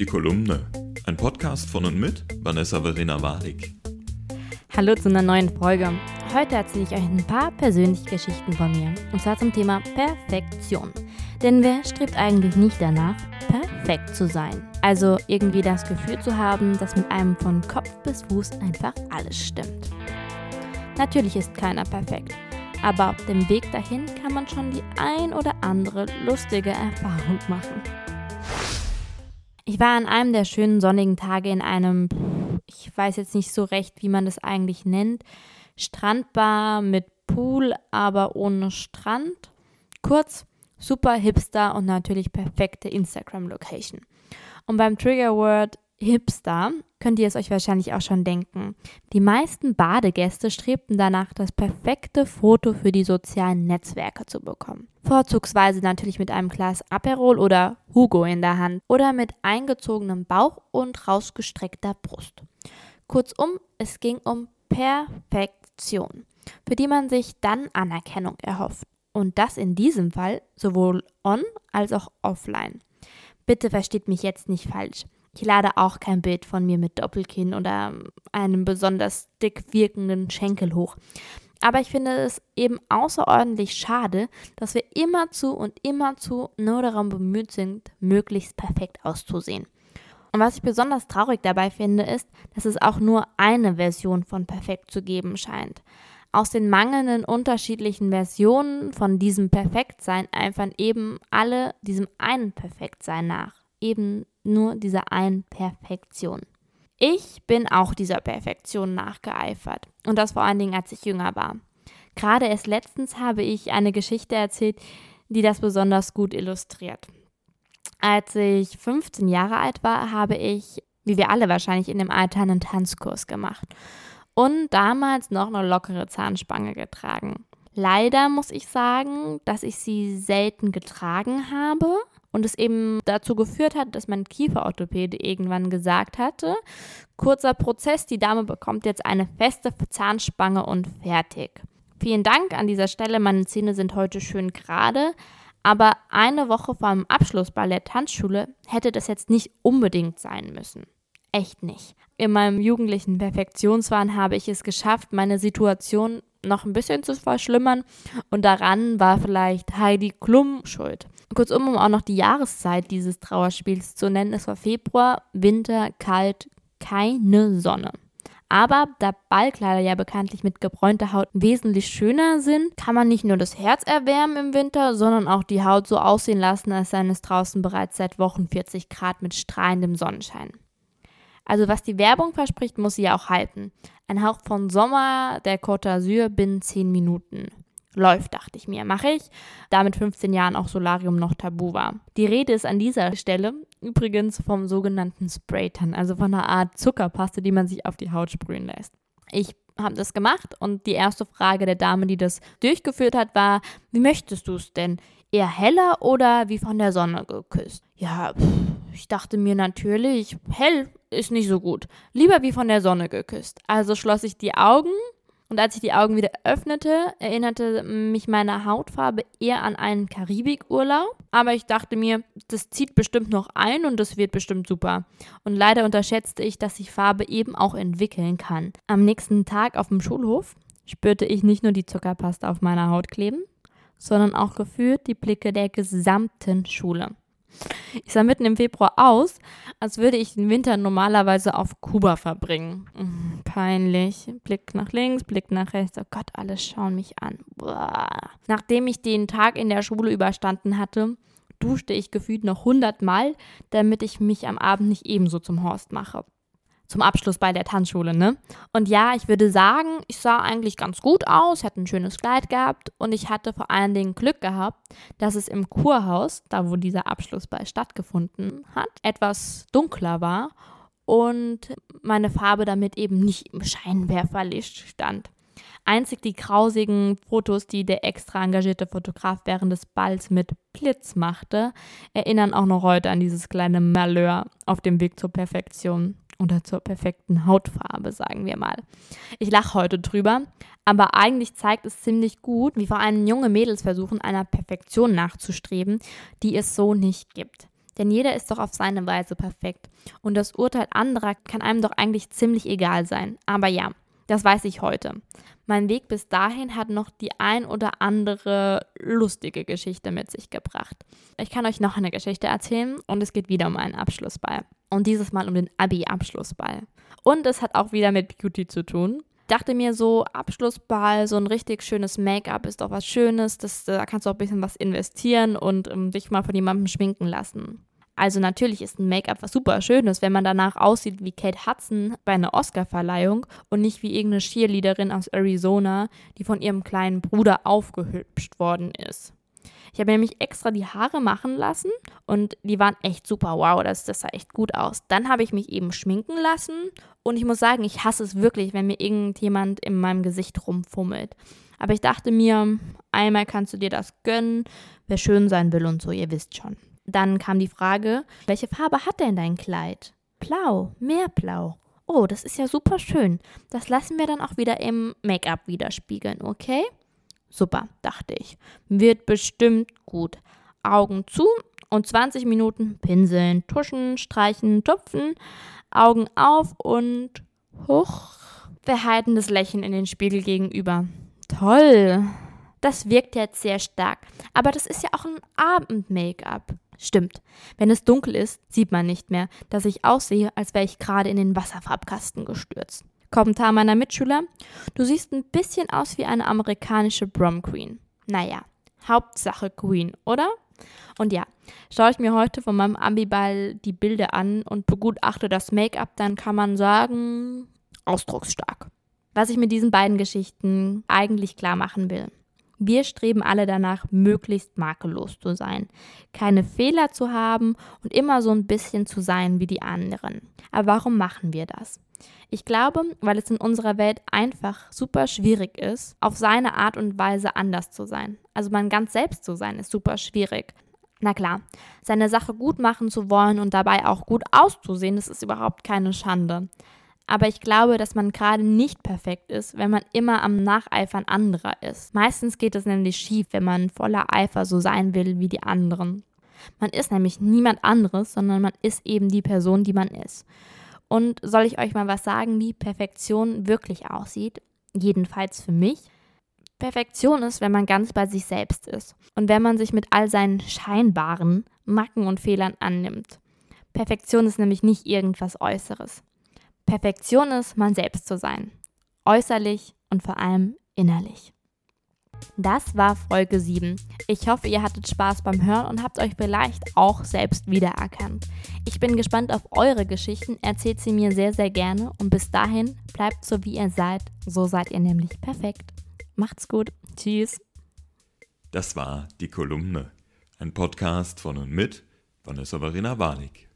Die Kolumne. Ein Podcast von und mit Vanessa Verena Wadig. Hallo zu einer neuen Folge. Heute erzähle ich euch ein paar persönliche Geschichten von mir. Und zwar zum Thema Perfektion. Denn wer strebt eigentlich nicht danach, perfekt zu sein? Also irgendwie das Gefühl zu haben, dass mit einem von Kopf bis Fuß einfach alles stimmt. Natürlich ist keiner perfekt. Aber auf dem Weg dahin kann man schon die ein oder andere lustige Erfahrung machen. Ich war an einem der schönen sonnigen Tage in einem, ich weiß jetzt nicht so recht, wie man das eigentlich nennt, Strandbar mit Pool, aber ohne Strand. Kurz, super hipster und natürlich perfekte Instagram-Location. Und beim Triggerword Hipster könnt ihr es euch wahrscheinlich auch schon denken. Die meisten Badegäste strebten danach, das perfekte Foto für die sozialen Netzwerke zu bekommen. Vorzugsweise natürlich mit einem Glas Aperol oder Hugo in der Hand oder mit eingezogenem Bauch und rausgestreckter Brust. Kurzum, es ging um Perfektion, für die man sich dann Anerkennung erhofft. Und das in diesem Fall sowohl on als auch offline. Bitte versteht mich jetzt nicht falsch. Ich lade auch kein Bild von mir mit Doppelkinn oder einem besonders dick wirkenden Schenkel hoch. Aber ich finde es eben außerordentlich schade, dass wir immerzu und immerzu nur darum bemüht sind, möglichst perfekt auszusehen. Und was ich besonders traurig dabei finde, ist, dass es auch nur eine Version von perfekt zu geben scheint. Aus den mangelnden unterschiedlichen Versionen von diesem Perfektsein eifern eben alle diesem einen Perfektsein nach eben nur dieser einen Perfektion. Ich bin auch dieser Perfektion nachgeeifert und das vor allen Dingen, als ich jünger war. Gerade erst letztens habe ich eine Geschichte erzählt, die das besonders gut illustriert. Als ich 15 Jahre alt war, habe ich, wie wir alle wahrscheinlich in dem Alter, einen Tanzkurs gemacht und damals noch eine lockere Zahnspange getragen. Leider muss ich sagen, dass ich sie selten getragen habe und es eben dazu geführt hat, dass mein Kieferorthopäde irgendwann gesagt hatte, kurzer Prozess, die Dame bekommt jetzt eine feste Zahnspange und fertig. Vielen Dank an dieser Stelle, meine Zähne sind heute schön gerade, aber eine Woche vor dem Abschlussball der Tanzschule hätte das jetzt nicht unbedingt sein müssen. Echt nicht. In meinem jugendlichen Perfektionswahn habe ich es geschafft, meine Situation noch ein bisschen zu verschlimmern und daran war vielleicht Heidi Klum schuld. Kurzum, um auch noch die Jahreszeit dieses Trauerspiels zu nennen, es war Februar, Winter, kalt, keine Sonne. Aber da Ballkleider ja bekanntlich mit gebräunter Haut wesentlich schöner sind, kann man nicht nur das Herz erwärmen im Winter, sondern auch die Haut so aussehen lassen, als seien es draußen bereits seit Wochen 40 Grad mit strahlendem Sonnenschein. Also was die Werbung verspricht, muss sie ja auch halten. Ein Hauch von Sommer der Côte d'Azur binnen 10 Minuten. Läuft, dachte ich mir, mache ich, da mit 15 Jahren auch Solarium noch tabu war. Die Rede ist an dieser Stelle übrigens vom sogenannten Spraytan, also von einer Art Zuckerpaste, die man sich auf die Haut sprühen lässt. Ich habe das gemacht und die erste Frage der Dame, die das durchgeführt hat, war, wie möchtest du es denn? Eher heller oder wie von der Sonne geküsst? Ja, pff, ich dachte mir natürlich, hell ist nicht so gut. Lieber wie von der Sonne geküsst. Also schloss ich die Augen und als ich die Augen wieder öffnete, erinnerte mich meine Hautfarbe eher an einen Karibikurlaub. Aber ich dachte mir, das zieht bestimmt noch ein und das wird bestimmt super. Und leider unterschätzte ich, dass sich Farbe eben auch entwickeln kann. Am nächsten Tag auf dem Schulhof spürte ich nicht nur die Zuckerpaste auf meiner Haut kleben, sondern auch gefühlt die Blicke der gesamten Schule. Ich sah mitten im Februar aus, als würde ich den Winter normalerweise auf Kuba verbringen. Mm, peinlich. Blick nach links, Blick nach rechts. Oh Gott, alle schauen mich an. Boah. Nachdem ich den Tag in der Schule überstanden hatte, duschte ich gefühlt noch hundertmal, damit ich mich am Abend nicht ebenso zum Horst mache zum Abschluss bei der Tanzschule, ne? Und ja, ich würde sagen, ich sah eigentlich ganz gut aus, hatte ein schönes Kleid gehabt und ich hatte vor allen Dingen Glück gehabt, dass es im Kurhaus, da wo dieser Abschlussball stattgefunden hat, etwas dunkler war und meine Farbe damit eben nicht im Scheinwerferlicht stand. Einzig die grausigen Fotos, die der extra engagierte Fotograf während des Balls mit Blitz machte, erinnern auch noch heute an dieses kleine Malheur auf dem Weg zur Perfektion oder zur perfekten Hautfarbe, sagen wir mal. Ich lache heute drüber, aber eigentlich zeigt es ziemlich gut, wie vor allem junge Mädels versuchen, einer Perfektion nachzustreben, die es so nicht gibt. Denn jeder ist doch auf seine Weise perfekt. Und das Urteil anderer kann einem doch eigentlich ziemlich egal sein. Aber ja, das weiß ich heute. Mein Weg bis dahin hat noch die ein oder andere lustige Geschichte mit sich gebracht. Ich kann euch noch eine Geschichte erzählen und es geht wieder um einen Abschlussball. Und dieses Mal um den Abi-Abschlussball. Und es hat auch wieder mit Beauty zu tun dachte mir so, Abschlussball, so ein richtig schönes Make-up ist doch was Schönes. Das, da kannst du auch ein bisschen was investieren und um, ähm, dich mal von jemandem schminken lassen. Also natürlich ist ein Make-up was super Schönes, wenn man danach aussieht wie Kate Hudson bei einer Oscar-Verleihung und nicht wie irgendeine Cheerleaderin aus Arizona, die von ihrem kleinen Bruder aufgehübscht worden ist. Ich habe nämlich extra die Haare machen lassen und die waren echt super. Wow, das, das sah echt gut aus. Dann habe ich mich eben schminken lassen und ich muss sagen, ich hasse es wirklich, wenn mir irgendjemand in meinem Gesicht rumfummelt. Aber ich dachte mir, einmal kannst du dir das gönnen, wer schön sein will und so, ihr wisst schon. Dann kam die Frage, welche Farbe hat denn dein Kleid? Blau, mehr blau. Oh, das ist ja super schön. Das lassen wir dann auch wieder im Make-up widerspiegeln, okay? Super, dachte ich. Wird bestimmt gut. Augen zu und 20 Minuten pinseln, tuschen, streichen, tupfen, Augen auf und hoch. Verhaltenes Lächeln in den Spiegel gegenüber. Toll. Das wirkt jetzt sehr stark. Aber das ist ja auch ein Abend-Make-up. Stimmt. Wenn es dunkel ist, sieht man nicht mehr, dass ich aussehe, als wäre ich gerade in den Wasserfarbkasten gestürzt. Kommentar meiner Mitschüler. Du siehst ein bisschen aus wie eine amerikanische Brom Queen. Naja, Hauptsache Queen, oder? Und ja, schaue ich mir heute von meinem Ambiball die Bilder an und begutachte das Make-up, dann kann man sagen, ausdrucksstark. Was ich mit diesen beiden Geschichten eigentlich klar machen will. Wir streben alle danach, möglichst makellos zu sein, keine Fehler zu haben und immer so ein bisschen zu sein wie die anderen. Aber warum machen wir das? Ich glaube, weil es in unserer Welt einfach super schwierig ist, auf seine Art und Weise anders zu sein. Also man ganz selbst zu sein, ist super schwierig. Na klar, seine Sache gut machen zu wollen und dabei auch gut auszusehen, das ist überhaupt keine Schande. Aber ich glaube, dass man gerade nicht perfekt ist, wenn man immer am Nacheifern anderer ist. Meistens geht es nämlich schief, wenn man voller Eifer so sein will wie die anderen. Man ist nämlich niemand anderes, sondern man ist eben die Person, die man ist. Und soll ich euch mal was sagen, wie Perfektion wirklich aussieht? Jedenfalls für mich. Perfektion ist, wenn man ganz bei sich selbst ist und wenn man sich mit all seinen scheinbaren Macken und Fehlern annimmt. Perfektion ist nämlich nicht irgendwas Äußeres. Perfektion ist, man selbst zu sein. Äußerlich und vor allem innerlich. Das war Folge 7. Ich hoffe, ihr hattet Spaß beim Hören und habt euch vielleicht auch selbst wiedererkannt. Ich bin gespannt auf eure Geschichten, erzählt sie mir sehr, sehr gerne und bis dahin bleibt so wie ihr seid, so seid ihr nämlich perfekt. Macht's gut. Tschüss. Das war die Kolumne, ein Podcast von und mit Vanessa Verena Warnig.